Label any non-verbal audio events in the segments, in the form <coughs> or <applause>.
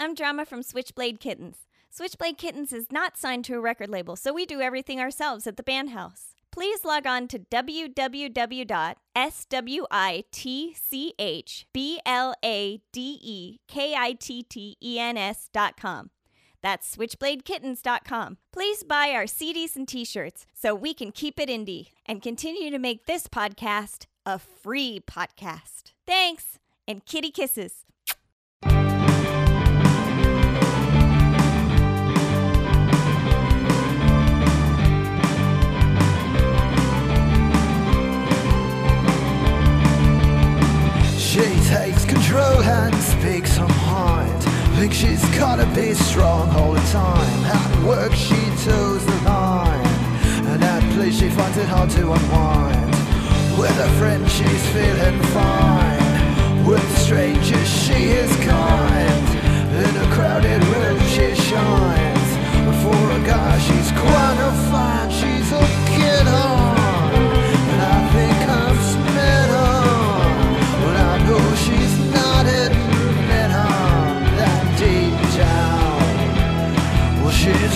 I'm Drama from Switchblade Kittens. Switchblade Kittens is not signed to a record label, so we do everything ourselves at the band house. Please log on to www.switchbladekittens.com. That's switchbladekittens.com. Please buy our CDs and t shirts so we can keep it indie and continue to make this podcast a free podcast. Thanks, and kitty kisses. Control speaks her mind. Think she's gotta be strong all the time. At work she toes the line, and at play she finds it hard to unwind. With a friend she's feeling fine. With strangers she is kind. In a crowded room she shines. For a guy she's quite a kid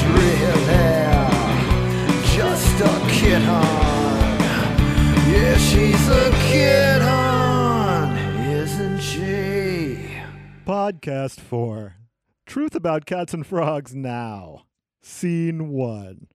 really just a. Yeah, she's a isn't she? Podcast 4 Truth About Cats and Frogs Now. Scene 1.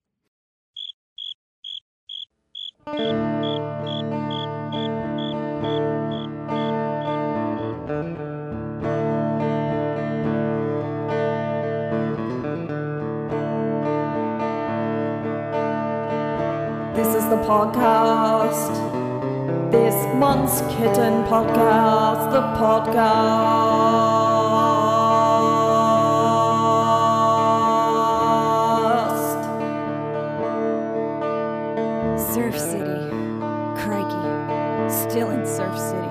The podcast. This month's kitten podcast. The podcast. Surf City. Crikey. Still in Surf City.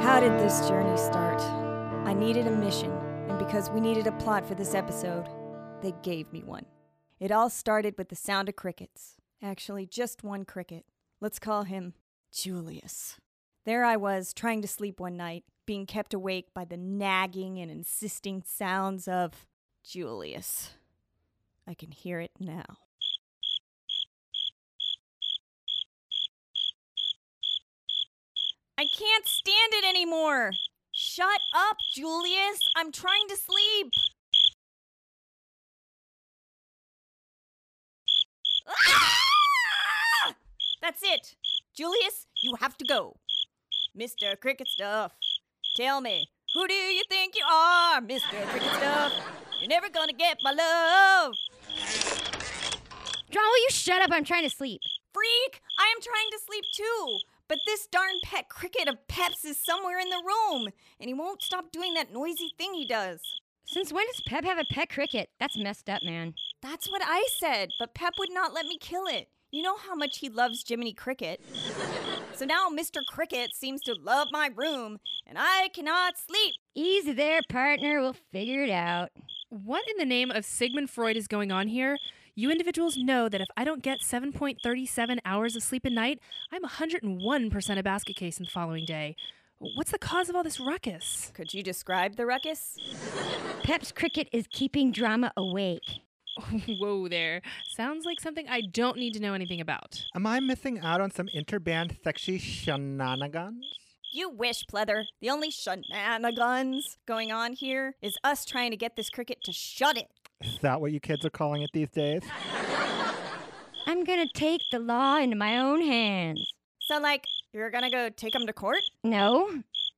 How did this journey start? I needed a mission, and because we needed a plot for this episode, they gave me one. It all started with the sound of crickets. Actually, just one cricket. Let's call him Julius. There I was, trying to sleep one night, being kept awake by the nagging and insisting sounds of Julius. I can hear it now. I can't stand it anymore. Shut up, Julius. I'm trying to sleep. Ah! That's it. Julius, you have to go. Mr. Cricket Stuff, tell me, who do you think you are, Mr. Cricket Stuff? You're never gonna get my love. John, will you shut up? I'm trying to sleep. Freak! I am trying to sleep too. But this darn pet cricket of Pep's is somewhere in the room, and he won't stop doing that noisy thing he does. Since when does Pep have a pet cricket? That's messed up, man. That's what I said, but Pep would not let me kill it. You know how much he loves Jiminy Cricket. So now Mr. Cricket seems to love my room, and I cannot sleep. Easy there, partner. We'll figure it out. What in the name of Sigmund Freud is going on here? You individuals know that if I don't get 7.37 hours of sleep a night, I'm 101% a basket case in the following day. What's the cause of all this ruckus? Could you describe the ruckus? Pep's cricket is keeping drama awake. <laughs> Whoa there. Sounds like something I don't need to know anything about. Am I missing out on some interband sexy shenanigans? You wish, Pleather. The only shenanigans going on here is us trying to get this cricket to shut it. Is that what you kids are calling it these days? <laughs> I'm gonna take the law into my own hands. So, like, you're gonna go take him to court? No,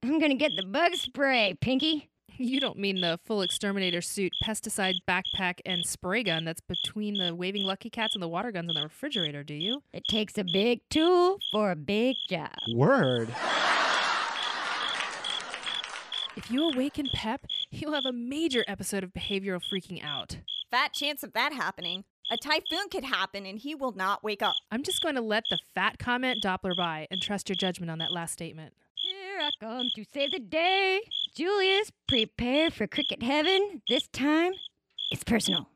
I'm gonna get the bug spray, Pinky. <laughs> You don't mean the full exterminator suit, pesticide backpack, and spray gun that's between the waving lucky cats and the water guns in the refrigerator, do you? It takes a big tool for a big job. Word. If you awaken Pep, he'll have a major episode of behavioral freaking out. Fat chance of that happening. A typhoon could happen and he will not wake up. I'm just going to let the fat comment Doppler by and trust your judgment on that last statement. Here I come to save the day. Julius, prepare for cricket heaven. This time, it's personal.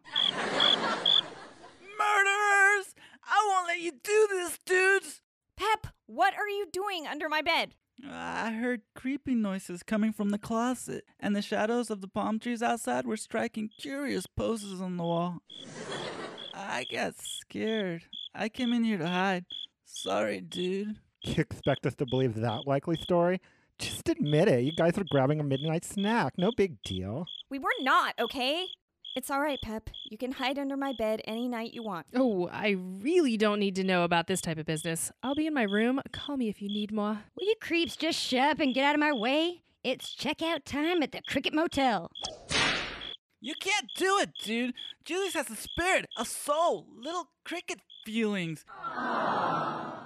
Murderers! I won't let you do this, dudes! Pep, what are you doing under my bed? I heard creepy noises coming from the closet, and the shadows of the palm trees outside were striking curious poses on the wall. I got scared. I came in here to hide. Sorry, dude. You expect us to believe that likely story? Just admit it. You guys were grabbing a midnight snack. No big deal. We were not, okay? It's all right, Pep. You can hide under my bed any night you want. Oh, I really don't need to know about this type of business. I'll be in my room. Call me if you need more. Will you creeps just shut up and get out of my way? It's checkout time at the Cricket Motel. You can't do it, dude. Julius has a spirit, a soul, little cricket feelings.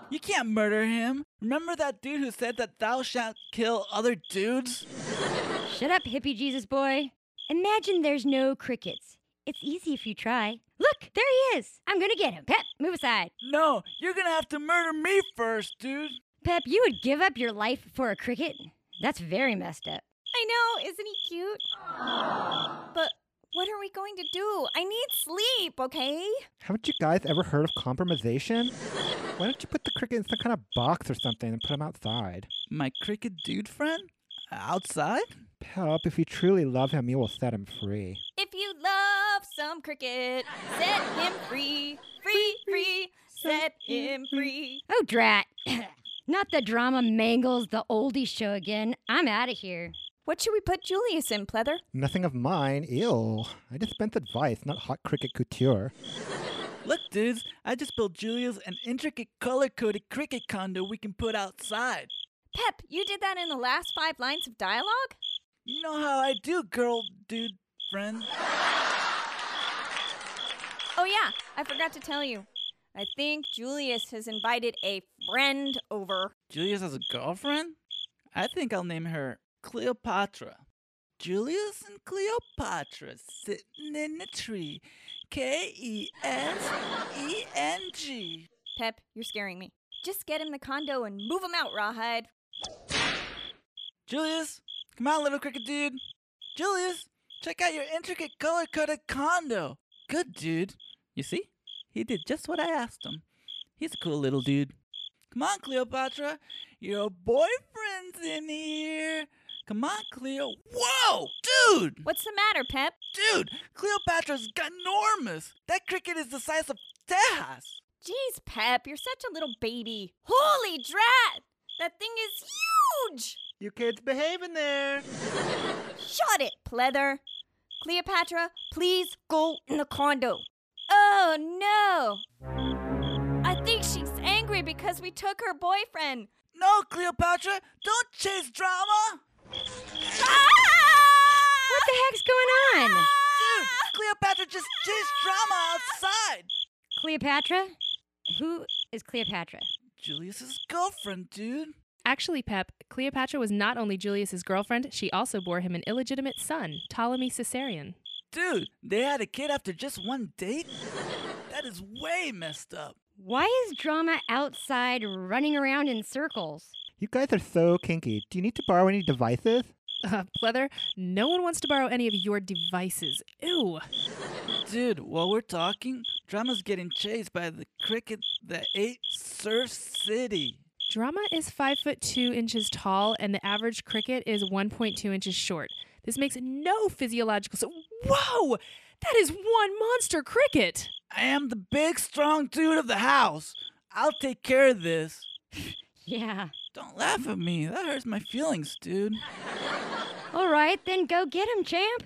You can't murder him. Remember that dude who said that thou shalt kill other dudes? Shut up, hippie Jesus boy. Imagine there's no crickets. It's easy if you try. Look, there he is. I'm gonna get him. Pep, move aside. No, you're gonna have to murder me first, dude. Pep, you would give up your life for a cricket? That's very messed up. I know, isn't he cute? But what are we going to do? I need sleep, okay? Haven't you guys ever heard of compromisation? Why don't you put the cricket in some kind of box or something and put him outside? My cricket dude friend? Outside? Pep, if you truly love him, you will set him free. If you love some cricket, set him free. Free, free, set him free. Oh, drat. <coughs> Not the drama mangles the oldie show again. I'm out of here. What should we put Julius in, Pleather? Nothing of mine. Ew. I dispense advice, not hot cricket couture. <laughs> Look, dudes, I just built Julius an intricate color coded cricket condo we can put outside. Pep, you did that in the last five lines of dialogue? You know how I do, girl, dude, friend. Oh, yeah, I forgot to tell you. I think Julius has invited a friend over. Julius has a girlfriend? I think I'll name her Cleopatra. Julius and Cleopatra sitting in a tree. K E S E N G. Pep, you're scaring me. Just get him the condo and move him out, Rawhide. Julius, come on, little cricket dude. Julius, check out your intricate color coded condo. Good dude. You see? He did just what I asked him. He's a cool little dude. Come on, Cleopatra. Your boyfriend's in here. Come on, Cleo. Whoa, dude! What's the matter, Pep? Dude, Cleopatra's enormous. That cricket is the size of Tejas. Jeez, Pep, you're such a little baby. Holy drat! That thing is huge! You kids behave in there. <laughs> Shut it, Pleather. Cleopatra, please go in the condo. Oh no! I think she's angry because we took her boyfriend. No, Cleopatra, don't chase drama. Ah! What the heck's going on? Ah! Dude, Cleopatra just chased drama outside. Cleopatra? Who is Cleopatra? Julius's girlfriend, dude. Actually, Pep, Cleopatra was not only Julius's girlfriend, she also bore him an illegitimate son, Ptolemy Caesarion. Dude, they had a kid after just one date? That is way messed up. Why is drama outside running around in circles? You guys are so kinky. Do you need to borrow any devices? Uh, Pleather, no one wants to borrow any of your devices. Ew. Dude, while we're talking, Drama's getting chased by the cricket that ate Surf City. Drama is five foot two inches tall, and the average cricket is 1.2 inches short. This makes no physiological sense. Whoa! That is one monster cricket! I am the big, strong dude of the house. I'll take care of this. <laughs> Yeah. Don't laugh at me. That hurts my feelings, dude. All right, then go get him, champ.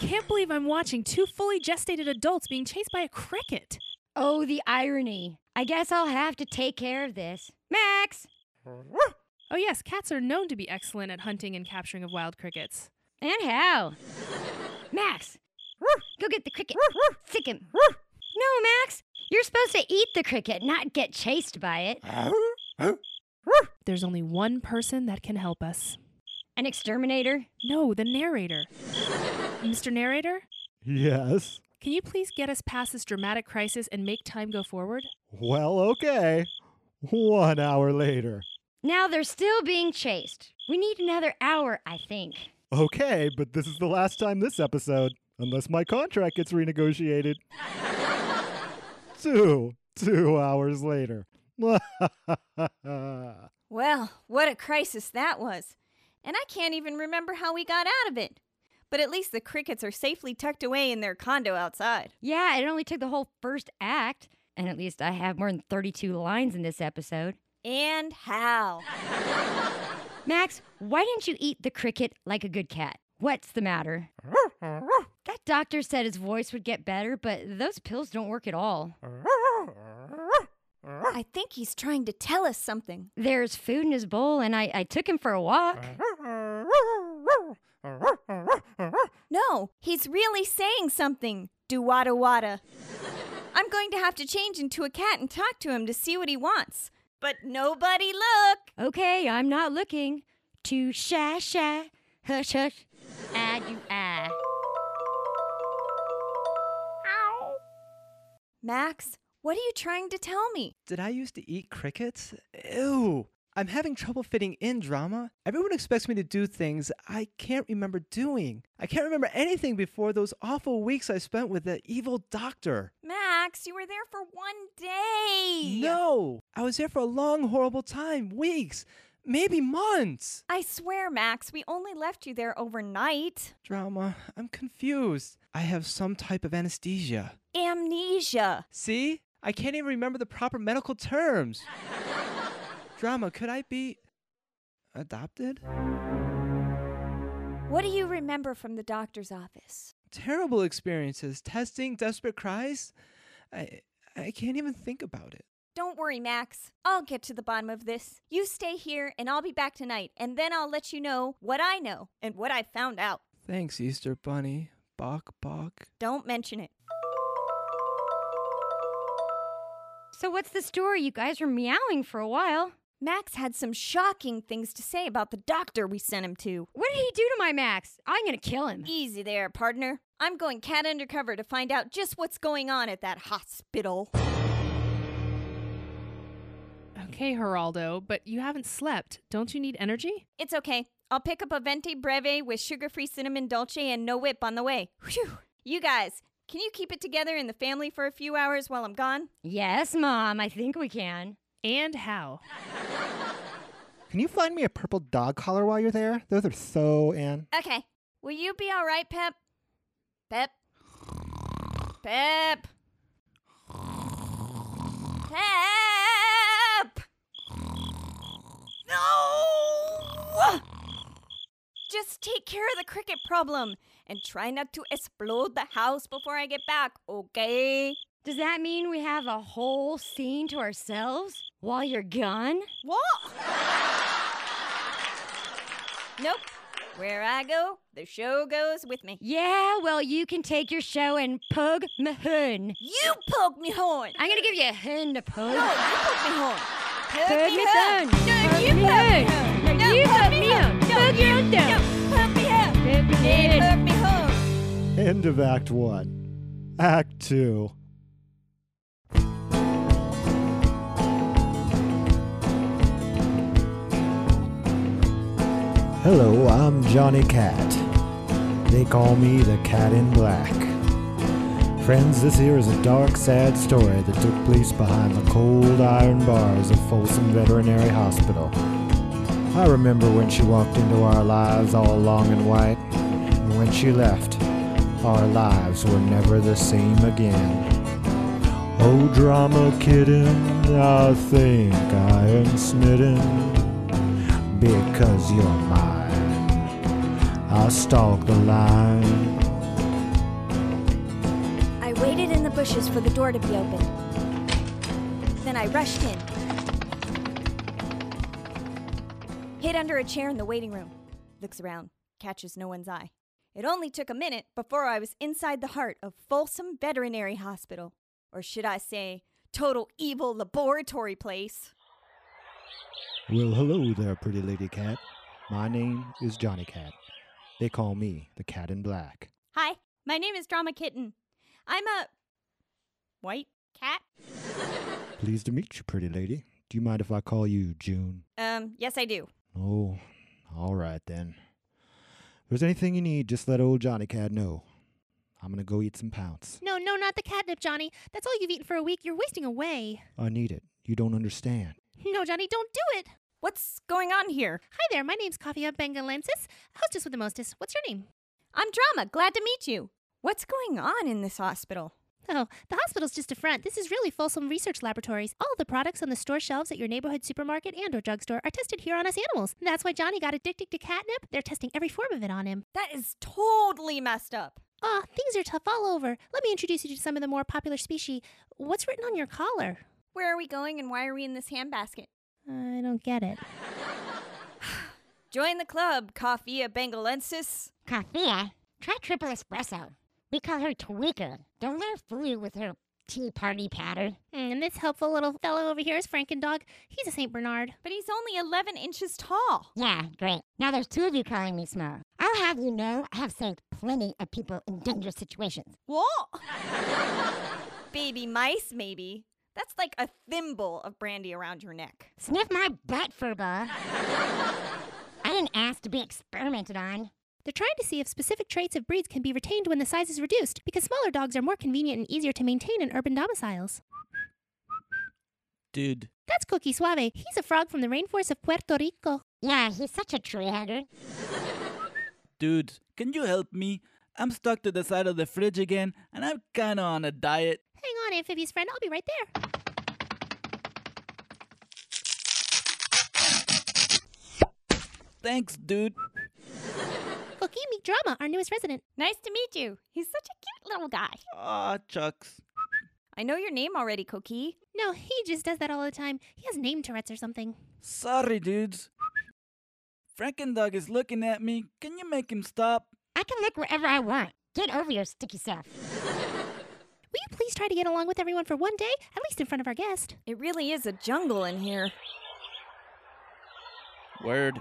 Can't believe I'm watching two fully gestated adults being chased by a cricket. Oh, the irony. I guess I'll have to take care of this. Max! Oh, yes, cats are known to be excellent at hunting and capturing of wild crickets. And how? Max! Go get the cricket. Sick him. No, Max! You're supposed to eat the cricket, not get chased by it. There's only one person that can help us. An exterminator? No, the narrator. Mr. Narrator, Yes. can you please get us past this dramatic crisis and make time go forward? Well, okay. One hour later. Now they're still being chased. We need another hour, I think. Okay, but this is the last time this episode unless my contract gets renegotiated. <laughs> two, two hours later. <laughs> Well, what a crisis that was. And I can't even remember how we got out of it. But at least the crickets are safely tucked away in their condo outside. Yeah, it only took the whole first act. And at least I have more than 32 lines in this episode. And how? <laughs> Max, why didn't you eat the cricket like a good cat? What's the matter? <laughs> that doctor said his voice would get better, but those pills don't work at all. <laughs> I think he's trying to tell us something. There's food in his bowl, and I, I took him for a walk. <laughs> No, he's really saying something. Do wada wada. I'm going to have to change into a cat and talk to him to see what he wants. But nobody look. Okay, I'm not looking. To shy shy. Hush hush. Ah do ah. Ow. Max, what are you trying to tell me? Did I used to eat crickets? Ew. I'm having trouble fitting in drama. Everyone expects me to do things I can't remember doing. I can't remember anything before those awful weeks I spent with the evil doctor. Max, you were there for one day. No! I was there for a long, horrible time weeks, maybe months. I swear, Max, we only left you there overnight. Drama, I'm confused. I have some type of anesthesia. Amnesia. See? I can't even remember the proper medical terms. <laughs> Drama, could I be adopted? What do you remember from the doctor's office? Terrible experiences, testing, desperate cries. I I can't even think about it. Don't worry, Max. I'll get to the bottom of this. You stay here, and I'll be back tonight, and then I'll let you know what I know and what I found out. Thanks, Easter Bunny. Bok bok. Don't mention it. So what's the story? You guys were meowing for a while. Max had some shocking things to say about the doctor we sent him to. What did he do to my Max? I'm gonna kill him. Easy there, partner. I'm going cat undercover to find out just what's going on at that hospital. Okay, Geraldo, but you haven't slept. Don't you need energy? It's okay. I'll pick up a Venti Breve with sugar free cinnamon dolce and no whip on the way. Whew. You guys, can you keep it together in the family for a few hours while I'm gone? Yes, Mom, I think we can. And how? Can you find me a purple dog collar while you're there? Those are so in. Okay. Will you be all right, Pep? Pep? Pep? Pep! No! Just take care of the cricket problem and try not to explode the house before I get back, okay? Does that mean we have a whole scene to ourselves while you're gone? What? nope. Where I go, the show goes with me. Yeah, well, you can take your show and pug my hun. You poke me horn. I'm gonna give you a hun to pug. No, you poke me horn. Poke Pug me me horn. No, Pug you me poke me horn. horn. No, No, you poke pug me me horn. horn. No, Pug you- your own No, thumb. poke me horn. Pug me horn. poke me horn. End of Act 1. Act 2. Hello, I'm Johnny Cat. They call me the Cat in Black. Friends, this here is a dark, sad story that took place behind the cold iron bars of Folsom Veterinary Hospital. I remember when she walked into our lives all long and white, and when she left, our lives were never the same again. Oh, drama kitten, I think I am smitten because you're mine. I stalk the line. I waited in the bushes for the door to be opened. Then I rushed in. Hid under a chair in the waiting room. Looks around, catches no one's eye. It only took a minute before I was inside the heart of Folsom Veterinary Hospital. Or should I say, total evil laboratory place. Well, hello there, pretty lady cat. My name is Johnny Cat. They call me the Cat in Black. Hi, my name is Drama Kitten. I'm a white cat. Pleased to meet you, pretty lady. Do you mind if I call you June? Um, yes, I do. Oh, all right then. If there's anything you need, just let old Johnny Cat know. I'm gonna go eat some pounce. No, no, not the catnip, Johnny. That's all you've eaten for a week. You're wasting away. I need it. You don't understand. No, Johnny, don't do it. What's going on here? Hi there, my name's Kavia Bengalensis, hostess with the mostest. What's your name? I'm Drama. Glad to meet you. What's going on in this hospital? Oh, the hospital's just a front. This is really Folsom Research Laboratories. All the products on the store shelves at your neighborhood supermarket and or drugstore are tested here on us animals. That's why Johnny got addicted to catnip. They're testing every form of it on him. That is totally messed up. Aw, things are tough all over. Let me introduce you to some of the more popular species. What's written on your collar? Where are we going and why are we in this handbasket? I don't get it. <sighs> Join the club, Coffea bengalensis. Coffee? Try triple espresso. We call her Tweaker. Don't let her fool you with her tea party patter. Hmm, and this helpful little fellow over here is Frankendog. He's a St. Bernard. But he's only 11 inches tall. Yeah, great. Now there's two of you calling me small. I'll have you know I have saved plenty of people in dangerous situations. What? <laughs> Baby mice, maybe. That's like a thimble of brandy around your neck. Sniff my butt, furball. I didn't ask to be experimented on. They're trying to see if specific traits of breeds can be retained when the size is reduced, because smaller dogs are more convenient and easier to maintain in urban domiciles. Dude, That's Cookie Suave. He's a frog from the rainforest of Puerto Rico. Yeah, he's such a treeheader. dude, can you help me? I'm stuck to the side of the fridge again, and I'm kinda on a diet. Hang on, Amphibious friend. I'll be right there. Thanks, dude. Cookie, meet Drama, our newest resident. Nice to meet you. He's such a cute little guy. Aw, Chucks. I know your name already, Coquille. No, he just does that all the time. He has name Tourette's or something. Sorry, dudes. Frankendog is looking at me. Can you make him stop? I can look wherever I want. Get over your sticky self. <laughs> Will you please try to get along with everyone for one day, at least in front of our guest? It really is a jungle in here. Word.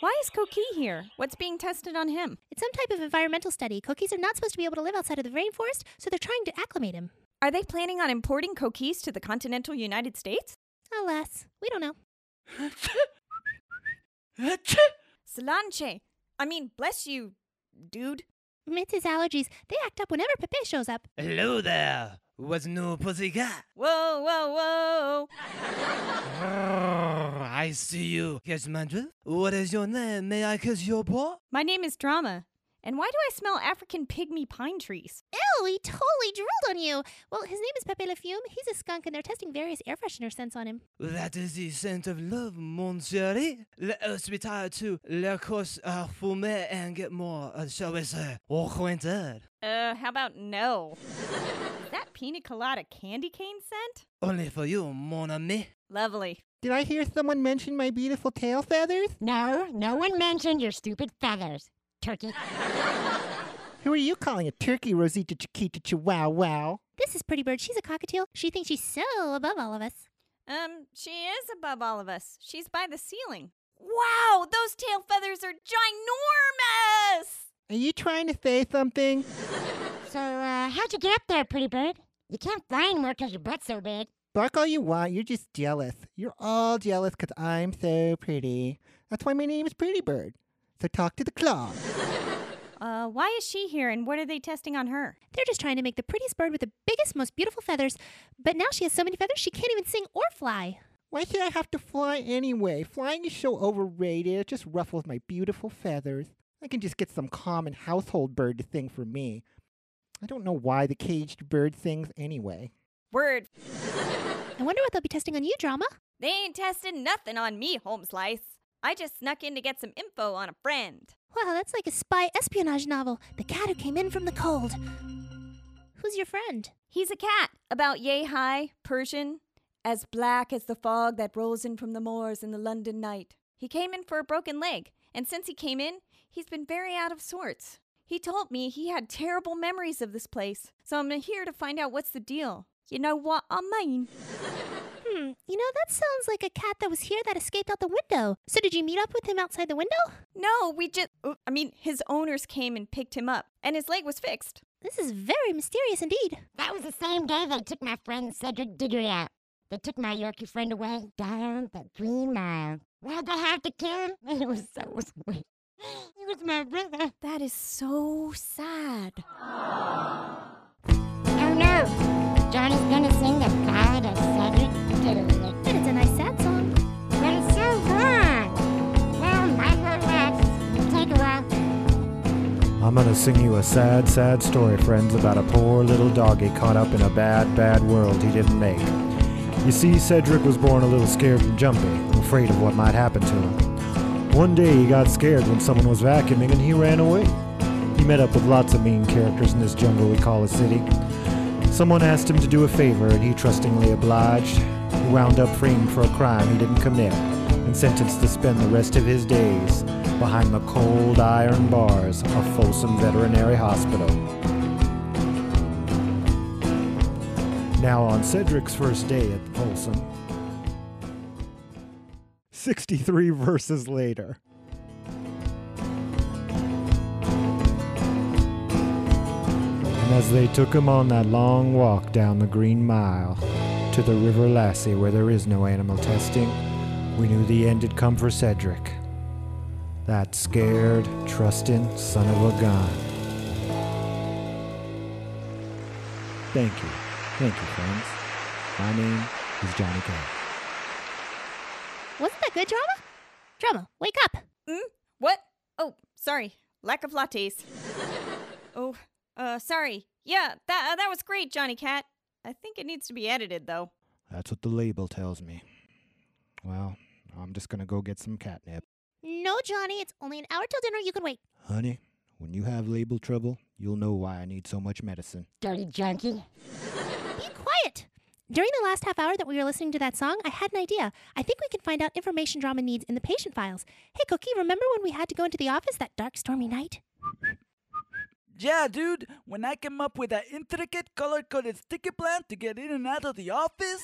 Why is Coquille here? What's being tested on him? It's some type of environmental study. Cookies are not supposed to be able to live outside of the rainforest, so they're trying to acclimate him. Are they planning on importing coquilles to the continental United States? Alas, we don't know. Solange. I mean, bless you, dude. It's his allergies. They act up whenever Pepe shows up. Hello there. What's new, pussycat? Whoa, whoa, whoa. I see you. Yes, Mandrill. What is your name? May I kiss your paw? My name is Drama. And why do I smell African pygmy pine trees? Ew, he totally drooled on you. Well, his name is Pepe Le Fume. He's a skunk, and they're testing various air freshener scents on him. That is the scent of love, mon chéri. Let us retire to La Course à Fumer and get more, uh, shall we say, acquainted. Uh, how about no? is <laughs> that pina colada candy cane scent? Only for you, mon ami. Lovely. Did I hear someone mention my beautiful tail feathers? No, no one mentioned your stupid feathers. Turkey. <laughs> Who are you calling a turkey, Rosita Chiquita Chihuahua? Wow? This is Pretty Bird. She's a cockatiel. She thinks she's so above all of us. Um, she is above all of us. She's by the ceiling. Wow, those tail feathers are ginormous! Are you trying to say something? <laughs> So, uh, how'd you get up there, pretty bird? You can't fly anymore 'cause your butt's so big. Bark all you want, you're just jealous. You're all jealous 'cause I'm so pretty. That's why my name is Pretty Bird. So talk to the claw. <laughs> Uh, why is she here and what are they testing on her? They're just trying to make the prettiest bird with the biggest, most beautiful feathers. But now she has so many feathers she can't even sing or fly. Why should I have to fly anyway? Flying is so overrated. It just ruffles my beautiful feathers. I can just get some common household bird to sing for me. I don't know why the caged bird sings anyway. Word. I wonder what they'll be testing on you, Drama. They ain't testing nothing on me, Home Slice. I just snuck in to get some info on a friend. Wow, that's like a spy espionage novel. The cat who came in from the cold. Who's your friend? He's a cat, about yay high, Persian, as black as the fog that rolls in from the moors in the London night. He came in for a broken leg, and since he came in, he's been very out of sorts. He told me he had terrible memories of this place, so I'm here to find out what's the deal. You know what I mean? <laughs> Hmm, you know, that sounds like a cat that was here that escaped out the window. So did you meet up with him outside the window? No, we just. I mean, his owners came and picked him up, and his leg was fixed. This is very mysterious indeed. That was the same day they took my friend Cedric Diggory out. They took my Yorkie friend away down the Green Mile. Why'd they have to kill him? <laughs> It was so sweet. He was my brother. That is so sad. Oh no! Johnny's gonna sing the gonna sing you a sad, sad story, friends, about a poor little doggy caught up in a bad, bad world he didn't make. You see, Cedric was born a little scared and jumpy, afraid of what might happen to him. One day he got scared when someone was vacuuming and he ran away. He met up with lots of mean characters in this jungle we call a city. Someone asked him to do a favor and he trustingly obliged. He wound up framed for a crime he didn't commit and sentenced to spend the rest of his days behind the cold iron bars of Folsom Veterinary Hospital. Now, on Cedric's first day at Folsom, 63 verses later. And as they took him on that long walk down the Green Mile to the River Lassie where there is no animal testing, we knew the end had come for Cedric. That scared, trusting son of a gun. Thank you. Thank you, friends. My name is Johnny Cat. Wasn't that good, Drama? Drama, wake up. Mm? What? Oh, sorry. Lack of lattes. <laughs> oh, uh, sorry. Yeah, that uh, that was great, Johnny Cat. I think it needs to be edited though. That's what the label tells me. Well, I'm just gonna go get some catnip. No, Johnny, it's only an hour till dinner. You can wait. Honey, when you have label trouble, you'll know why I need so much medicine. Dirty junkie. Be quiet. During the last half hour that we were listening to that song, I had an idea. I think we can find out information drama needs in the patient files. Hey, Cookie, remember when we had to go into the office that dark, stormy night? Yeah, dude, when I came up with that intricate color coded sticky plan to get in and out of the office.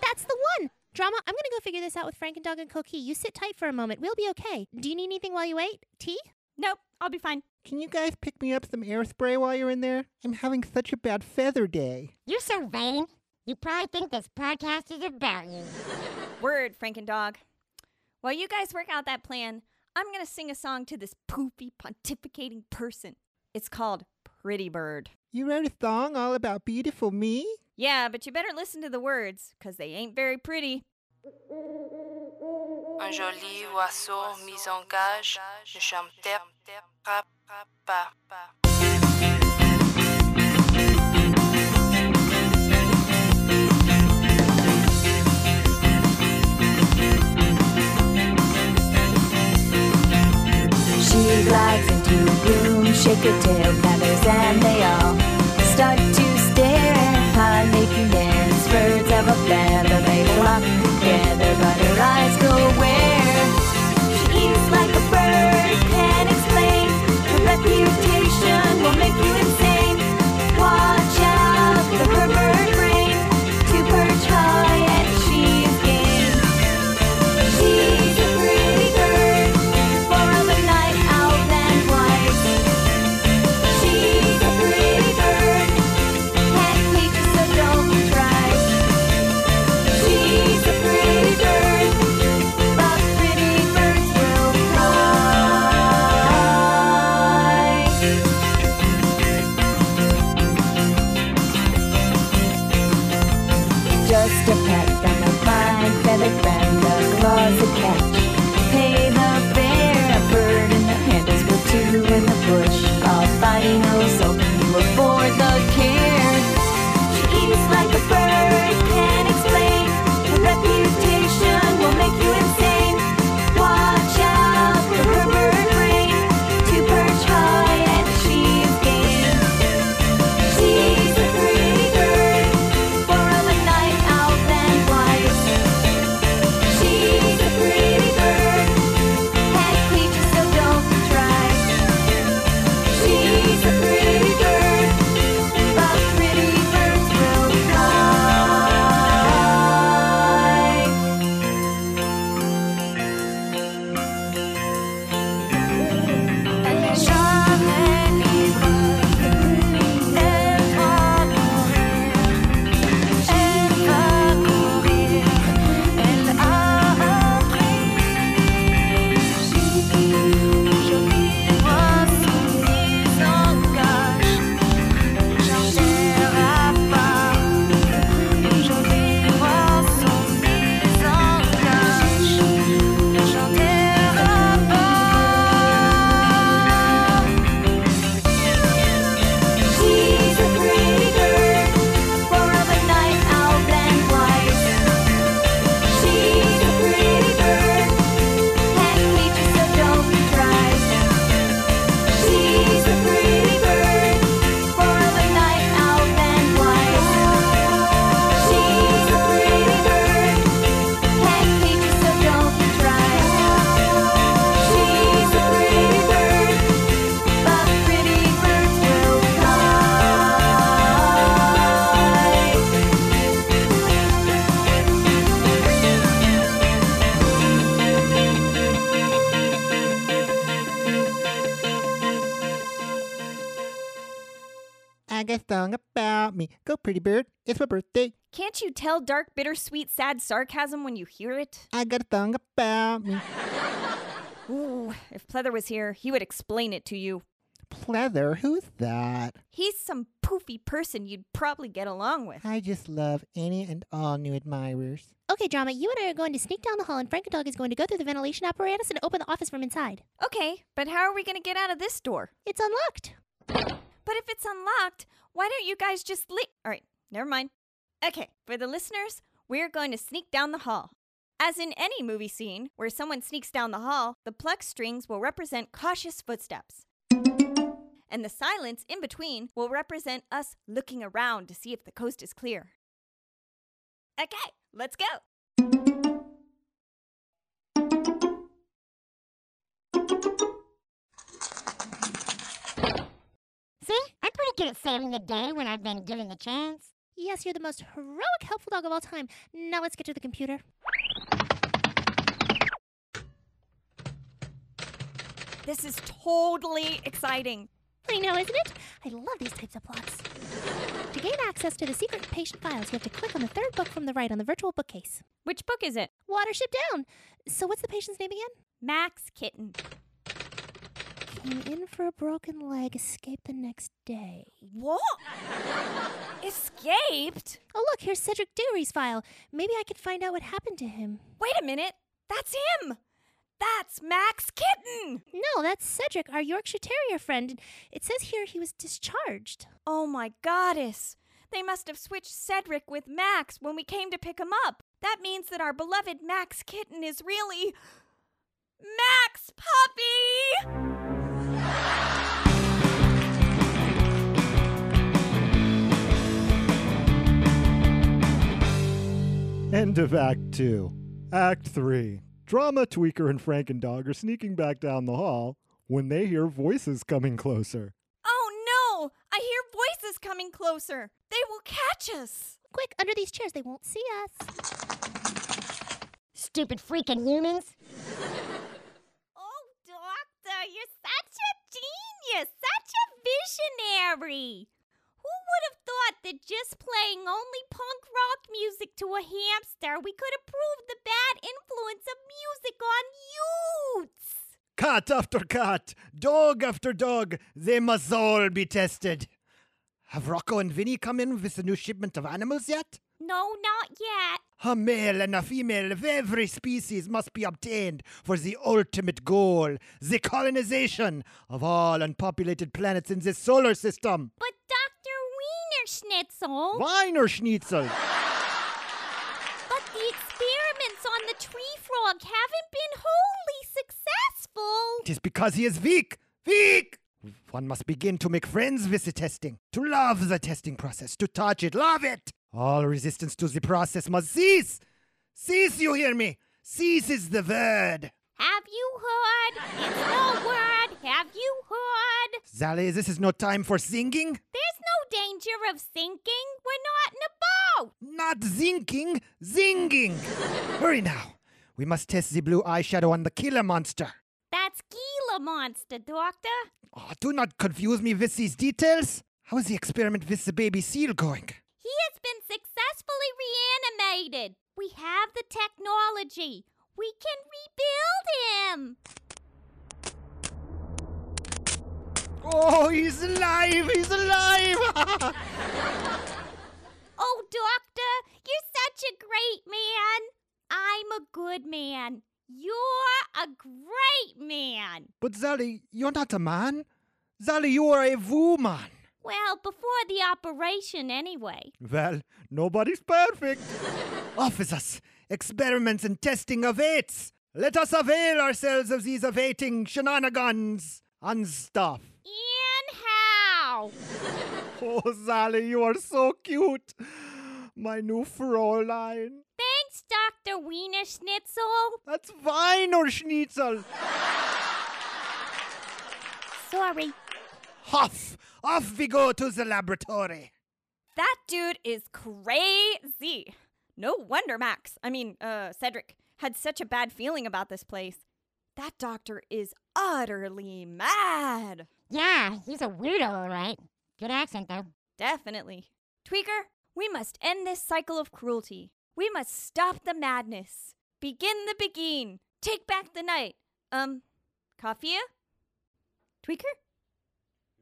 That's the one. Drama, I'm gonna go figure this out with Frankendog and Cookie. You sit tight for a moment. We'll be okay. Do you need anything while you wait? Tea? Nope, I'll be fine. Can you guys pick me up some air spray while you're in there? I'm having such a bad feather day. You're so vain. You probably think this podcast is about you. <laughs> Word, Frankendog. While you guys work out that plan, I'm gonna sing a song to this poopy, pontificating person. It's called Pretty Bird. You wrote a song all about beautiful me? Yeah, but you better listen to the words, 'cause they ain't very pretty. Un joli oiseau mis en cage ne chantait pas. She glides into a room, shake her tail feathers, and they all start to stare. High making dance, birds of a feather, they flock together, but her eyes go where? She eats like a bird, can't explain. Her reputation will make you insane. Watch out for her Can't you tell dark, bittersweet, sad sarcasm when you hear it? I got a song about me. Ooh, if Pleather was here, he would explain it to you. Pleather, who's that? He's some poofy person you'd probably get along with. I just love any and all new admirers. Okay, Drama, you and I are going to sneak down the hall, and Frankendog is going to go through the ventilation apparatus and open the office from inside. Okay, but how are we going to get out of this door? It's unlocked. But if it's unlocked, why don't you guys just leave? All right, never mind. Okay, for the listeners, we're going to sneak down the hall. As in any movie scene where someone sneaks down the hall, the plex strings will represent cautious footsteps. And the silence in between will represent us looking around to see if the coast is clear. Okay, let's go. See? I'm pretty good at saving the day when I've been given the chance. Yes, you're the most heroic, helpful dog of all time. Now let's get to the computer. This is totally exciting. I know, isn't it? I love these types of plots. To gain access to the secret patient files, you have to click on the third book from the right on the virtual bookcase. Which book is it? Watership Down. So what's the patient's name again? Max Kitten. Came in for a broken leg, escaped the next day. What? Escaped? Oh, look, here's Cedric Diggory's file. Maybe I could find out what happened to him. Wait a minute. That's him. That's Max Kitten. No, that's Cedric, our Yorkshire Terrier friend. It says here he was discharged. Oh my goddess. They must have switched Cedric with Max when we came to pick him up. That means that our beloved Max Kitten is really. Max Puppy! End of Act 2. Act 3. Drama Tweaker and Frankendog are sneaking back down the hall when they hear voices coming closer. Oh no! I hear voices coming closer. They will catch us. Quick, under these chairs, they won't see us. Stupid freaking humans. Oh, Doctor, you're such a genius, such a visionary. Who would have thought that just playing only punk rock music to a hamster, we could improve the bad influence of music on youths? Cat after cat, dog after dog, they must all be tested. Have Rocco and Vinny come in with a new shipment of animals yet? No, not yet. A male and a female of every species must be obtained for the ultimate goal the colonization of all unpopulated planets in this solar system. But Schnitzel. Wiener Schnitzel! But the experiments on the tree frog haven't been wholly successful. It is because he is weak! Weak! One must begin to make friends with the testing, to love the testing process, to touch it, love it! All resistance to the process must cease! Cease, you hear me? Cease is the word! Have you heard? It's the word. Have you heard? Sally, this is no time for singing? There's no danger of sinking. We're not in a boat. Not zinking, zinging! Hurry now! We must test the blue eyeshadow on the killer monster. That's Gila Monster, Doctor. Oh, do not confuse me with these details. How is the experiment with the baby seal going? He has been successfully reanimated. We have the technology. We can rebuild him. Oh, he's alive! He's alive! <laughs> Oh, Doctor, you're such a great man. I'm a good man. You're a great man. but Sally, you're not a man. Sally, you are a woman. Well, before the operation, anyway. Well, nobody's perfect. Off with us. Experiments and testing awaits. Let us avail ourselves of these awaiting shenanigans and stuff. And how? <laughs> Oh, Sally, you are so cute. My new Fräulein. Thanks, Dr. Wiener Schnitzel. That's Weiner Schnitzel. Sorry. Off, off we go to the laboratory. That dude is crazy. No wonder Max, I mean, uh, Cedric, had such a bad feeling about this place. That doctor is utterly mad. Yeah, he's a weirdo, all right. Good accent, though. Definitely. Tweaker, we must end this cycle of cruelty. We must stop the madness. Begin the begin. Take back the night. Um, Kafia? Tweaker?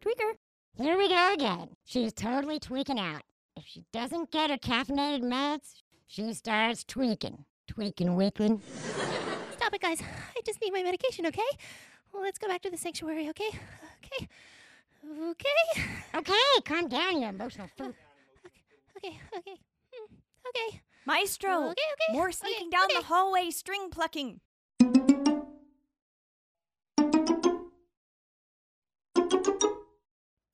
Tweaker? Here we go again. She's totally tweaking out. If she doesn't get her caffeinated meds, she starts tweaking. Tweaking, wickling. Stop it, guys. I just need my medication, okay? Well, let's go back to the sanctuary, okay? Okay. Okay. Okay, calm down, you emotional fool. Okay, okay. Hmm, Okay. Maestro! Okay, okay. More okay, sneaking down okay. the hallway string plucking.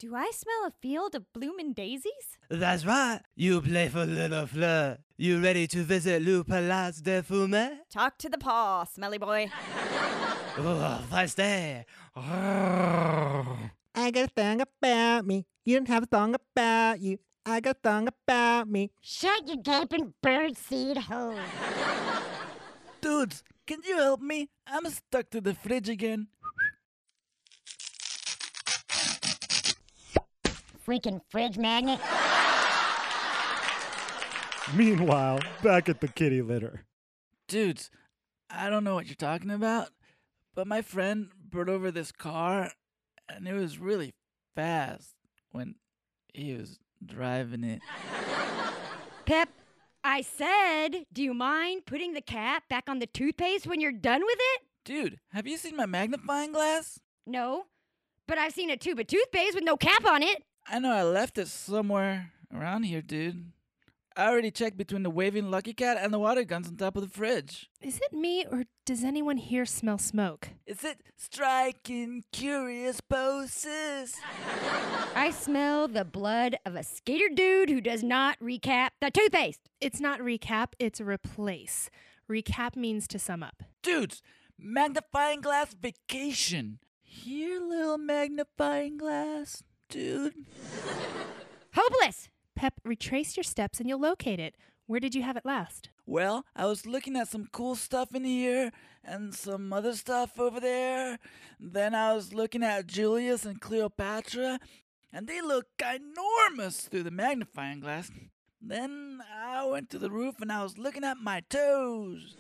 Do I smell a field of bloomin' daisies? That's right, you playful little flirt. You ready to visit Le Palais de Fumé? Talk to the paw, smelly boy. Oh, fast day. I got a thing about me. You don't have a song about you. I got a song about me. Shut your gaping birdseed hole. <laughs> Dudes, can you help me? I'm stuck to the fridge again. Freaking fridge magnet. Meanwhile, back at the kitty litter. Dudes, I don't know what you're talking about, but my friend brought over this car and it was really fast when he was driving it. <laughs> Pep, I said, do you mind putting the cap back on the toothpaste when you're done with it? Dude, have you seen my magnifying glass? No, but I've seen a tube of toothpaste with no cap on it. I know I left it somewhere around here, dude. I already checked between the waving Lucky Cat and the water guns on top of the fridge. Is it me or does anyone here smell smoke? Is it striking curious poses? I smell the blood of a skater dude who does not recap the toothpaste. It's not recap, it's replace. Recap means to sum up. Dudes, magnifying glass vacation. Here, little magnifying glass, dude. Hopeless. Pep, retrace your steps and you'll locate it. Where did you have it last? Well, I was looking at some cool stuff in here and some other stuff over there. Then I was looking at Julius and Cleopatra, and they look enormous through the magnifying glass. Then I went to the roof and I was looking at my toes.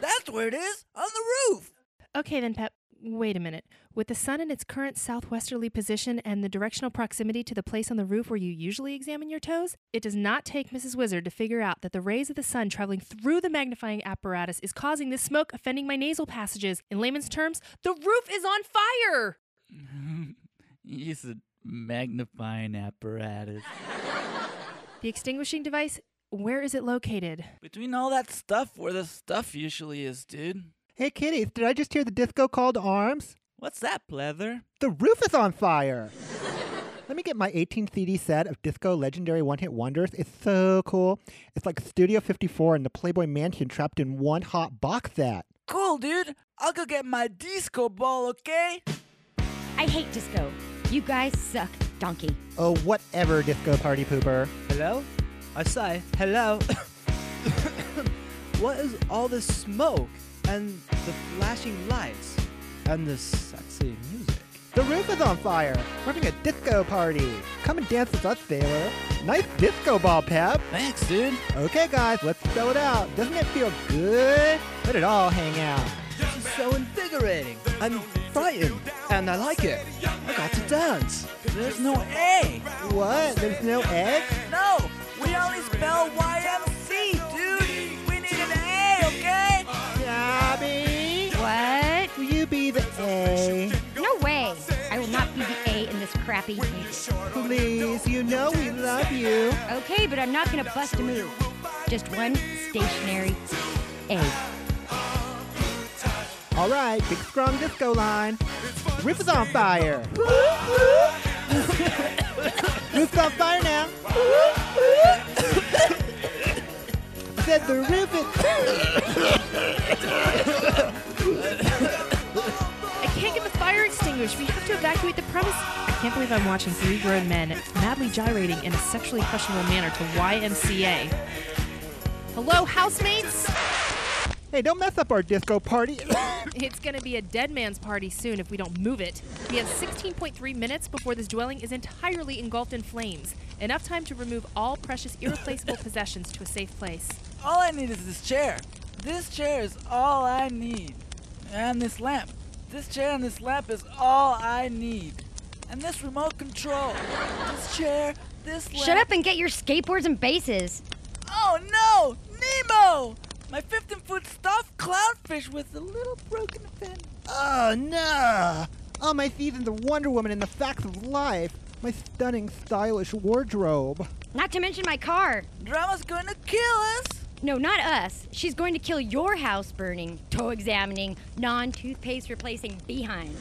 That's where it is, on the roof. Okay, then, Pep. Wait a minute. With the sun in its current southwesterly position and the directional proximity to the place on the roof where you usually examine your toes, it does not take Mrs. Wizard to figure out that the rays of the sun traveling through the magnifying apparatus is causing this smoke offending my nasal passages. In layman's terms, the roof is on fire! <laughs> Use a magnifying apparatus. <laughs> The extinguishing device, where is it located? Between all that stuff where the stuff usually is, dude. Hey, kitties, did I just hear the disco call to arms? What's that, pleather? The roof is on fire! <laughs> Let me get my 18 CD set of disco legendary one hit wonders. It's so cool. It's like Studio 54 and the Playboy Mansion trapped in one hot box set. Cool, dude. I'll go get my disco ball, okay? I hate disco. You guys suck, donkey. Oh, whatever, disco party pooper. Hello? I say, hello. <coughs> <coughs> what is all this smoke and the flashing lights and the sexy music? The roof is on fire. We're having a disco party. Come and dance with us, sailor. Nice disco ball, Pep. Thanks, dude. Okay, guys, let's spell it out. Doesn't it feel good? Let it all hang out. This is so invigorating. I'm frightened, and I like it. I got to dance. There's no A. What? There's no egg? No, we only spell YMC, in this crappy music. Please, you know we love you. Okay, but I'm not gonna bust a move. Just one stationary A. All right, big strong disco line. Roof is on fire. Roof's on fire now. Said the roof I can't get the fire extinguished. We have to evacuate the premise. I can't believe I'm watching three grown men madly gyrating in a sexually questionable manner to YMCA. Hello, housemates? Hey, don't mess up our disco party. <coughs> It's gonna be a dead man's party soon if we don't move it. We have 16.3 minutes before this dwelling is entirely engulfed in flames. Enough time to remove all precious, irreplaceable <laughs> possessions to a safe place. All I need is this chair. This chair is all I need. And this lamp. This chair and this lamp is all I need. And this remote control. This chair, this lamp. Shut up and get your skateboards and bases. Oh no! Nemo! My 15 foot stuffed clownfish with a little broken fin. Oh no! All my seasons the Wonder Woman and the facts of life. My stunning, stylish wardrobe. Not to mention my car. Drama's gonna kill us! No, not us. She's going to kill your house burning, toe examining, non toothpaste replacing behind.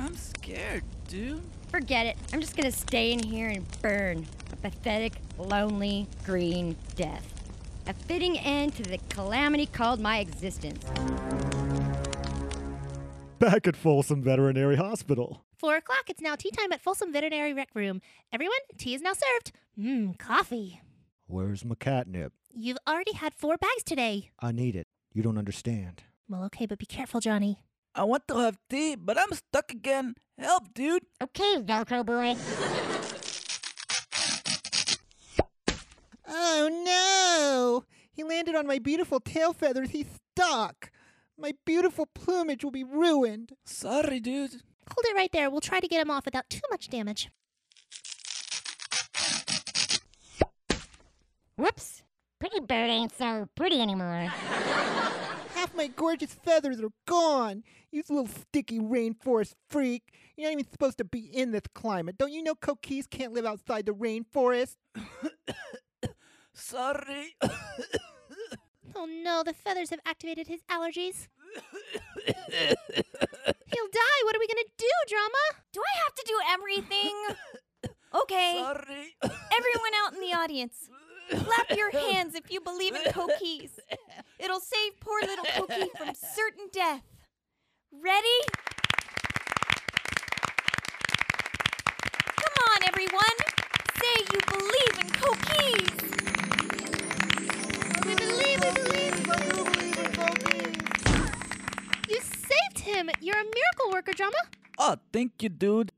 I'm scared, dude. Forget it. I'm just gonna stay in here and burn. A pathetic, lonely, green death. A fitting end to the calamity called my existence. Back at Folsom Veterinary Hospital. Four o'clock. It's now tea time at Folsom Veterinary Rec Room. Everyone, tea is now served. Mmm, coffee. Where's my catnip? You've already had four bags today. I need it. You don't understand. Well, okay, but be careful, Johnny. I want to have tea, but I'm stuck again. Help, dude. Okay, Velcro boy. Oh no! He landed on my beautiful tail feathers. He's stuck. My beautiful plumage will be ruined. Sorry, dude. Hold it right there. We'll try to get him off without too much damage. Whoops. Pretty bird ain't so pretty anymore. <laughs> Half my gorgeous feathers are gone. You little sticky rainforest freak. You're not even supposed to be in this climate. Don't you know coquis can't live outside the rainforest? <coughs> Sorry. <coughs> Oh no, the feathers have activated his allergies. <coughs> He'll die. What are we gonna do, Drama? Do I have to do everything? Okay. Sorry. Everyone out in the audience, clap your hands if you believe in coquis. <laughs> It'll save poor little Coquis <laughs> from certain death. Ready? Come on, everyone. Say you believe in coquis. We believe, we believe. In Bolie. You saved him. You're a miracle worker, Drama. Oh, ah, thank you, dude.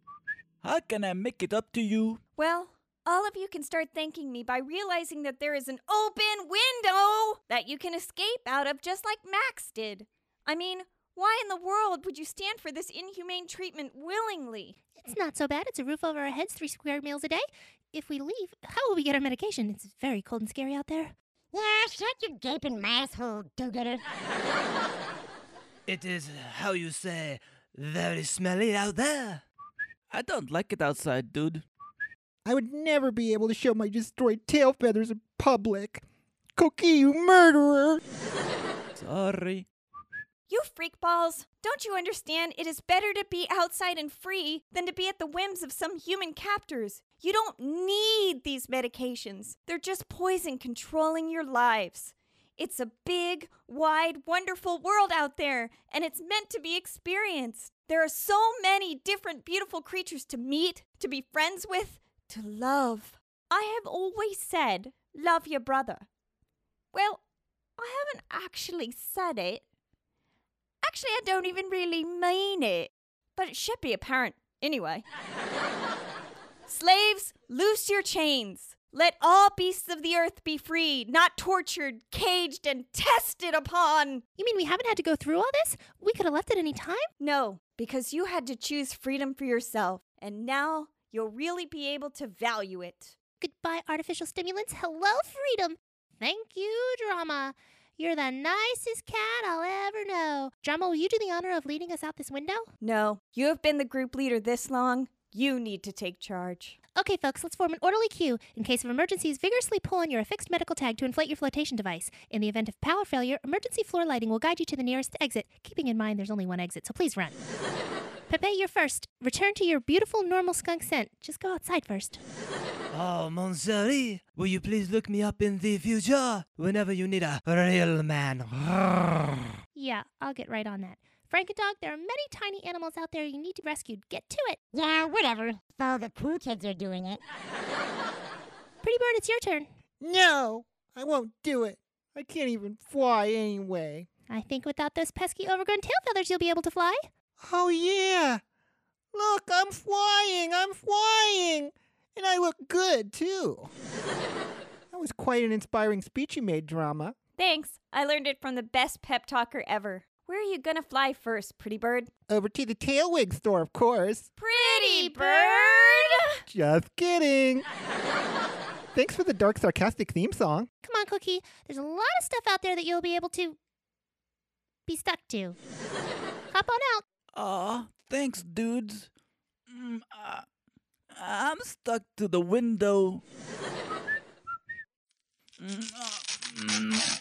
How can I make it up to you? Well, all of you can start thanking me by realizing that there is an open window that you can escape out of just like Max did. I mean, why in the world would you stand for this inhumane treatment willingly? It's not so bad. It's a roof over our heads, three square meals a day. If we leave, how will we get our medication? It's very cold and scary out there. Yeah, shut your gaping masshole, do-gooder. It is, uh, how you say, very smelly out there. I don't like it outside, dude. I would never be able to show my destroyed tail feathers in public. Coquis, you murderer! Sorry. You freakballs! Don't you understand? It is better to be outside and free than to be at the whims of some human captors. You don't need these medications, they're just poison controlling your lives. It's a big, wide, wonderful world out there, and it's meant to be experienced. There are so many different, beautiful creatures to meet, to be friends with, to love. I have always said, love your brother. Well, I haven't actually said it. Actually, I don't even really mean it, but it should be apparent anyway. <laughs> Slaves, loose your chains. Let all beasts of the earth be free, not tortured, caged, and tested upon. You mean we haven't had to go through all this? We could have left at any time? No, because you had to choose freedom for yourself, and now you'll really be able to value it. Goodbye, artificial stimulants. Hello, freedom. Thank you, Drama. You're the nicest cat I'll ever know. Drama, will you do the honor of leading us out this window? No, you have been the group leader this long. You need to take charge. Okay, folks, let's form an orderly queue. In case of emergencies, vigorously pull on your affixed medical tag to inflate your flotation device. In the event of power failure, emergency floor lighting will guide you to the nearest exit, keeping in mind there's only one exit, so please run. <laughs> Pepe, you're first. Return to your beautiful normal skunk scent. Just go outside first. <laughs> Oh, Montseri, will you please look me up in the future whenever you need a real man? <laughs> Yeah, I'll get right on that. Frankendog, there are many tiny animals out there you need to rescue. Get to it. Yeah, whatever. If all the cool kids are doing it. <laughs> Pretty Bird, it's your turn. No, I won't do it. I can't even fly anyway. I think without those pesky overgrown tail feathers, you'll be able to fly. Oh, yeah. Look, I'm flying. I'm flying. And I look good, too. <laughs> that was quite an inspiring speech you made, Drama. Thanks. I learned it from the best pep talker ever. Where are you gonna fly first, pretty bird? Over to the Tailwig store, of course. Pretty bird! Just kidding. <laughs> Thanks for the dark, sarcastic theme song. Come on, Cookie. There's a lot of stuff out there that you'll be able to be stuck to. <laughs> Hop on out. Aw, thanks, dudes. Mm, uh, I'm stuck to the window. Mm, uh, mm.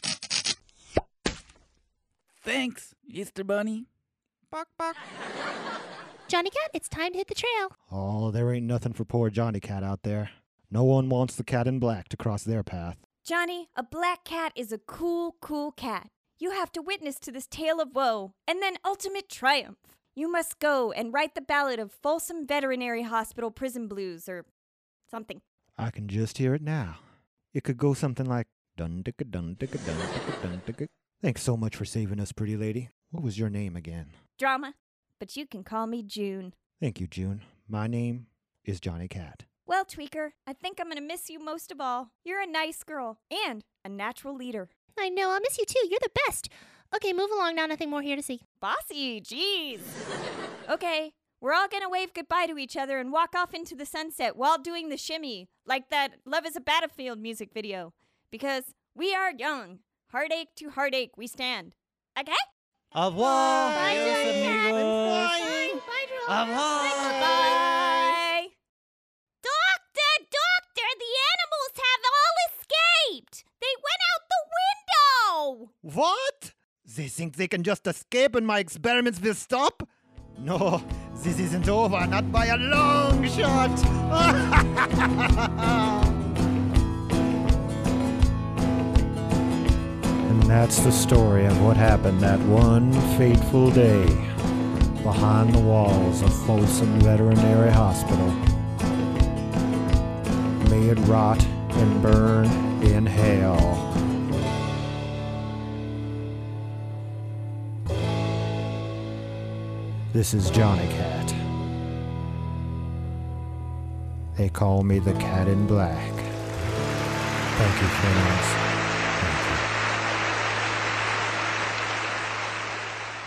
Thanks, Easter Bunny. Bark, bark. Johnny Cat, it's time to hit the trail. Oh, there ain't nothing for poor Johnny Cat out there. No one wants the cat in black to cross their path. Johnny, a black cat is a cool, cool cat. You have to witness to this tale of woe and then ultimate triumph. You must go and write the ballad of Folsom Veterinary Hospital Prison Blues or something. I can just hear it now. It could go something like dun dicka dun dicka dun dicka dun dicka. Thanks so much for saving us, pretty lady. What was your name again? Drama. But you can call me June. Thank you, June. My name is Johnny Cat. Well, Tweaker, I think I'm gonna miss you most of all. You're a nice girl and a natural leader. I know, I'll miss you too. You're the best. Okay, move along now. Nothing more here to see. Bossy, jeez. <laughs> okay, we're all gonna wave goodbye to each other and walk off into the sunset while doing the shimmy, like that Love is a Battlefield music video. Because we are young. Heartache to heartache we stand. Okay? Au revoir, Bye, adios, Johnny Cat. amigos. Bye, Drew. Au revoir. Bye. Doctor, doctor, the animals have all escaped. They went out the window. What? They think they can just escape and my experiments will stop? No, this isn't over, not by a long shot. <laughs> And that's the story of what happened that one fateful day behind the walls of Folsom Veterinary Hospital. May it rot and burn in hell. This is Johnny Cat. They call me the Cat in Black. Thank you, friends.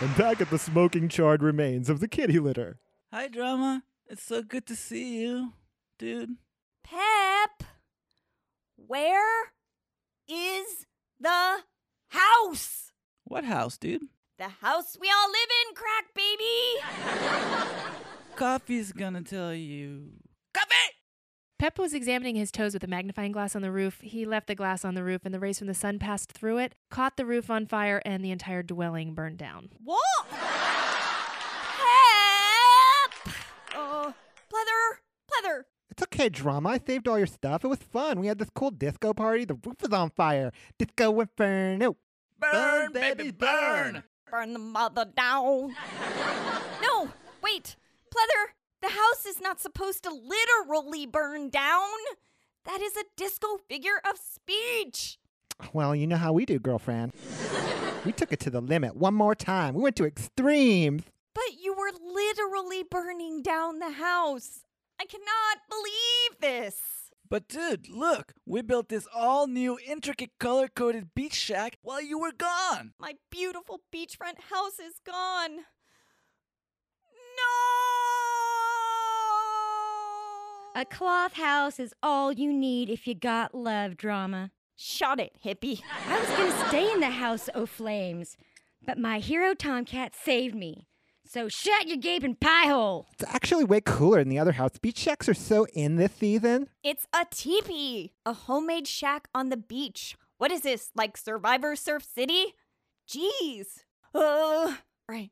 and back at the smoking charred remains of the kitty litter. Hi, Drama. It's so good to see you, dude. Pep, where is the house? What house, dude? The house we all live in, crack baby. <laughs> Coffee's gonna tell you. Coffee! Pep was examining his toes with a magnifying glass on the roof. He left the glass on the roof, and the rays from the sun passed through it, caught the roof on fire, and the entire dwelling burned down. What? Pep! Oh, pleather, pleather. It's okay, drama. I saved all your stuff. It was fun. We had this cool disco party. The roof was on fire. Disco inferno. Burn, baby, burn! Burn the mother down. <laughs> no, wait, pleather. The house is not supposed to literally burn down. That is a disco figure of speech. Well, you know how we do, girlfriend. <laughs> we took it to the limit one more time. We went to extremes. But you were literally burning down the house. I cannot believe this. But dude, look, we built this all new intricate color coded beach shack while you were gone. My beautiful beachfront house is gone. No! A cloth house is all you need if you got love drama. Shut it, hippie. I was gonna stay in the house o' flames, but my hero Tomcat saved me. So shut your gaping pie hole. It's actually way cooler than the other house. Beach shacks are so in this season. It's a teepee, a homemade shack on the beach. What is this, like Survivor Surf City? Jeez. Uh, right.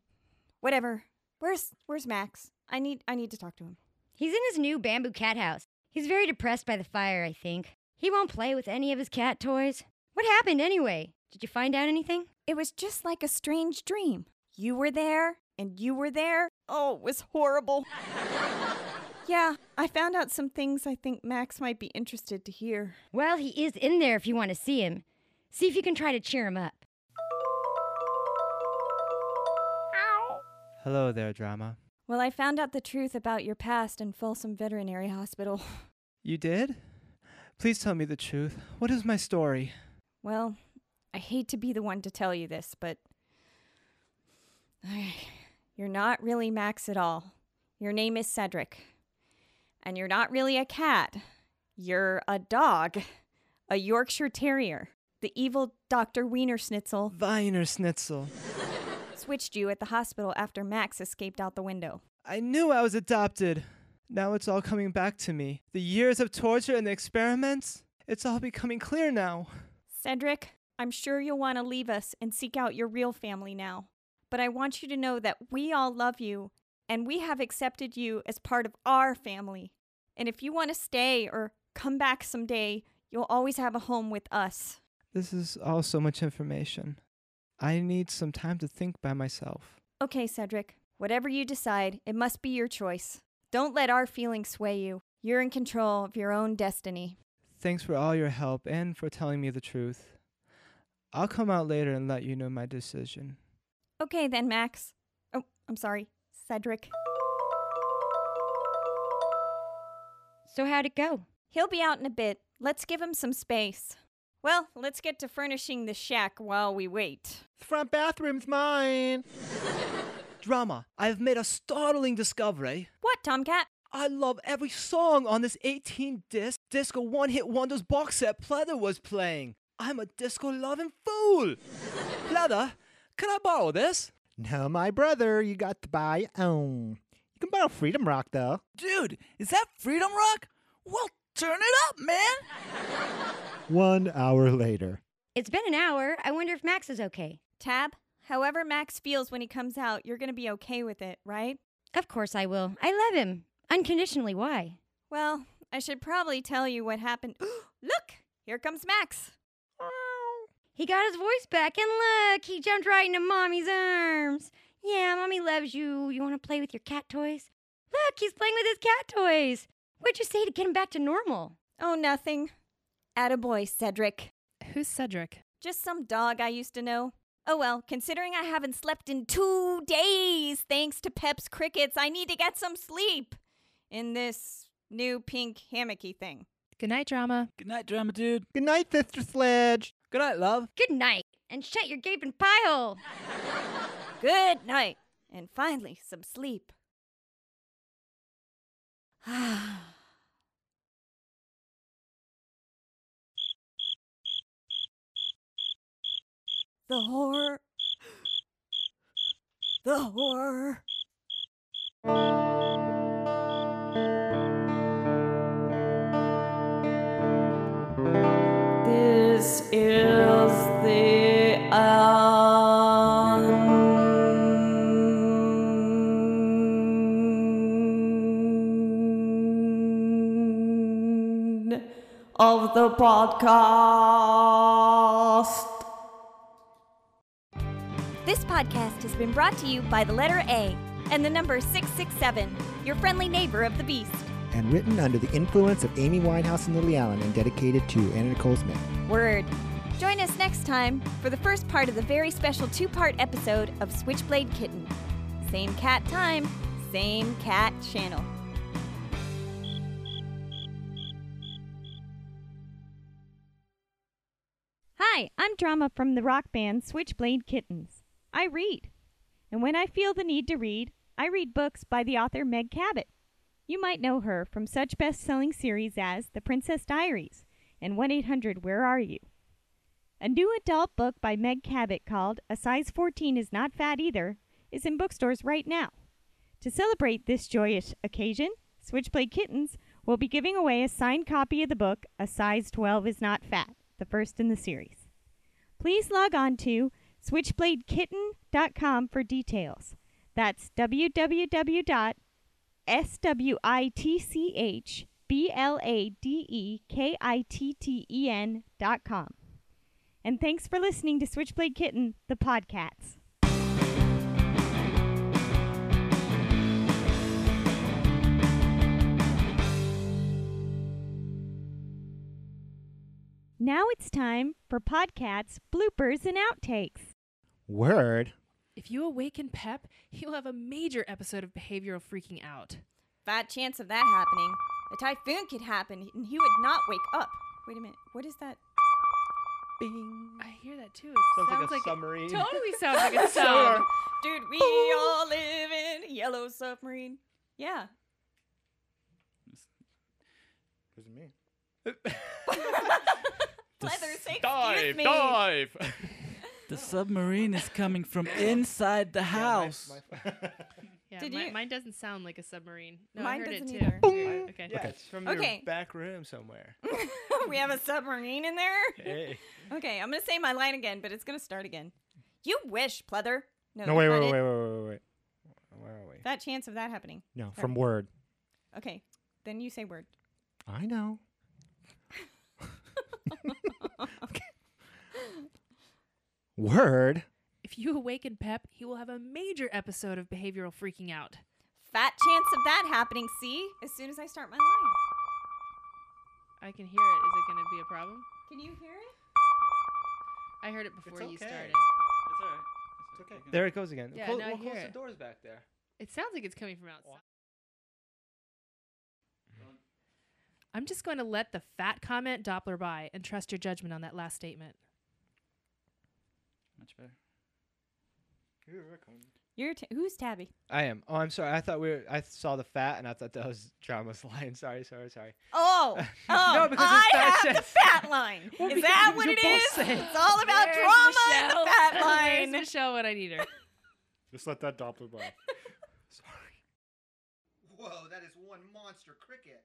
Whatever. Where's Where's Max? I need I need to talk to him. He's in his new bamboo cat house. He's very depressed by the fire, I think. He won't play with any of his cat toys. What happened anyway? Did you find out anything? It was just like a strange dream. You were there, and you were there. Oh, it was horrible. yeah, I found out some things I think Max might be interested to hear. Well, he is in there if you want to see him. See if you can try to cheer him up. Hello there, drama. Well, I found out the truth about your past in Folsom Veterinary Hospital. You did? Please tell me the truth. What is my story? Well, I hate to be the one to tell you this, but you're not really Max at all. Your name is Cedric. And you're not really a cat. You're a dog, a Yorkshire Terrier. The evil Dr. Wiener Schnitzel Viner Schnitzel. <laughs> switched you at the hospital after Max escaped out the window. I knew I was adopted. Now it's all coming back to me. The years of torture and the experiments, it's all becoming clear now. Cedric, I'm sure you'll want to leave us and seek out your real family now. But I want you to know that we all love you and we have accepted you as part of our family. And if you want to stay or come back someday, you'll always have a home with us. This is all so much information. I need some time to think by myself. Okay, Cedric, whatever you decide, it must be your choice. Don't let our feelings sway you. You're in control of your own destiny. Thanks for all your help and for telling me the truth. I'll come out later and let you know my decision. Okay, then, Max. Oh, I'm sorry, Cedric. So, how'd it go? He'll be out in a bit. Let's give him some space. Well, let's get to furnishing the shack while we wait. The front bathroom's mine. <laughs> Drama, I've made a startling discovery. What, Tomcat? I love every song on this 18 disc disco one hit wonders box set Pleather was playing. I'm a disco loving fool. <laughs> Pleather, can I borrow this? No, my brother, you got to buy your own. You can borrow Freedom Rock, though. Dude, is that Freedom Rock? Well, turn it up, man. <laughs> One hour later. It's been an hour. I wonder if Max is okay. Tab, however Max feels when he comes out, you're going to be okay with it, right? Of course I will. I love him. Unconditionally. Why? Well, I should probably tell you what happened. <gasps> Look, here comes Max. He got his voice back, and look, he jumped right into Mommy's arms. Yeah, Mommy loves you. You want to play with your cat toys? Look, he's playing with his cat toys. What'd you say to get him back to normal? Oh, nothing. Attaboy, Cedric. Who's Cedric? Just some dog I used to know. Oh well, considering I haven't slept in two days thanks to Pep's crickets, I need to get some sleep in this new pink hammocky thing. Good night, drama. Good night, drama dude. Good night, Sister Sledge. Good night, love. Good night, and shut your gaping pie hole. <laughs> Good night, and finally some sleep. <sighs> the horror. <gasps> The horror. Of the podcast. This podcast has been brought to you by the letter A and the number 667, your friendly neighbor of the beast. And written under the influence of Amy Winehouse and Lily Allen and dedicated to Anna Nicole Smith. Word. Join us next time for the first part of the very special two part episode of Switchblade Kitten. Same cat time, same cat channel. Hi, I'm Drama from the rock band Switchblade Kittens. I read. And when I feel the need to read, I read books by the author Meg Cabot. You might know her from such best selling series as The Princess Diaries and 1 800 Where Are You? A new adult book by Meg Cabot called A Size 14 is Not Fat Either is in bookstores right now. To celebrate this joyous occasion, Switchblade Kittens will be giving away a signed copy of the book A Size 12 is Not Fat, the first in the series. Please log on to switchbladekittens.com for details. That's www.switchbladekittens.com. And thanks for listening to Switchblade Kitten, the podcast. Now it's time for podcasts, bloopers, and outtakes. Word. If you awaken Pep, he'll have a major episode of behavioral freaking out. Fat chance of that happening. A typhoon could happen and he would not wake up. Wait a minute. What is that? Bing. I hear that too. It Sounds sounds, like a submarine. totally sounds <laughs> like a sound. Dude, we all live in a yellow submarine. Yeah. Who's me? <laughs> <laughs> Leather, say excuse Dive, me. dive. <laughs> The submarine is coming from inside the <laughs> house. <laughs> Yeah, Did mi- you- mine doesn't sound like a submarine. No, Mine I heard it doesn't too. either. Weird. Okay. Yeah, it's from Okay. your back room somewhere. we have a submarine in there? hey. Okay, I'm going to say my line again, but it's going to start again. You wish, pleather. No, No, wait, that's wait, not wait, it. wait, wait, wait, wait. Where are we? That chance of that happening. No, Sorry. from Word. Okay, then you say word. I know. Word. If you awaken Pep, he will have a major episode of behavioral freaking out. Fat chance of that happening, see? As soon as I start my line. I can hear it. Is it going to be a problem? Can you hear it? I heard it before you started. It's alright. It's okay. There it goes again. Yeah, Clo- now we'll hear close it. the doors back there. It sounds like it's coming from outside. I'm just going to let the fat comment Doppler by and trust your judgment on that last statement. Much better. You're t- who's Tabby? I am. Oh, I'm sorry. I thought we were. I saw the fat, and I thought that was drama's <laughs> line. Sorry, sorry, sorry. Oh, <laughs> oh, No, because I have chance. the fat line. <laughs> Well, is that what it both is? say it. It's all about Where's drama and the fat Where's line. Michelle when I need her? Just let that Doppler by. Whoa, that is one monster cricket.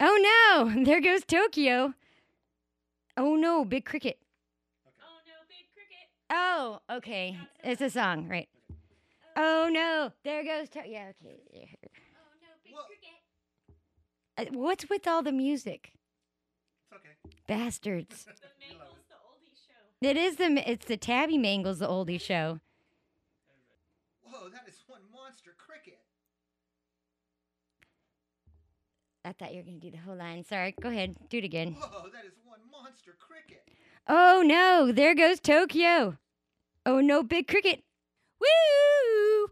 Oh no, there goes Tokyo. Oh no, Big Cricket. Oh no, big cricket. Oh, okay. It's a song, right? Oh no, there goes Tokyo. Yeah, okay. Oh no, big cricket. Uh, what's with all the music? It's okay. Bastards. <laughs> The Mangles, the oldie show. It is the it's the Tabby Mangles the oldie show. Whoa, that is one monster cricket. I thought you were gonna do the whole line. Sorry. Go ahead. Do it again. Whoa, that is one monster cricket. Oh no, there goes Tokyo. Oh no, big cricket. Woo!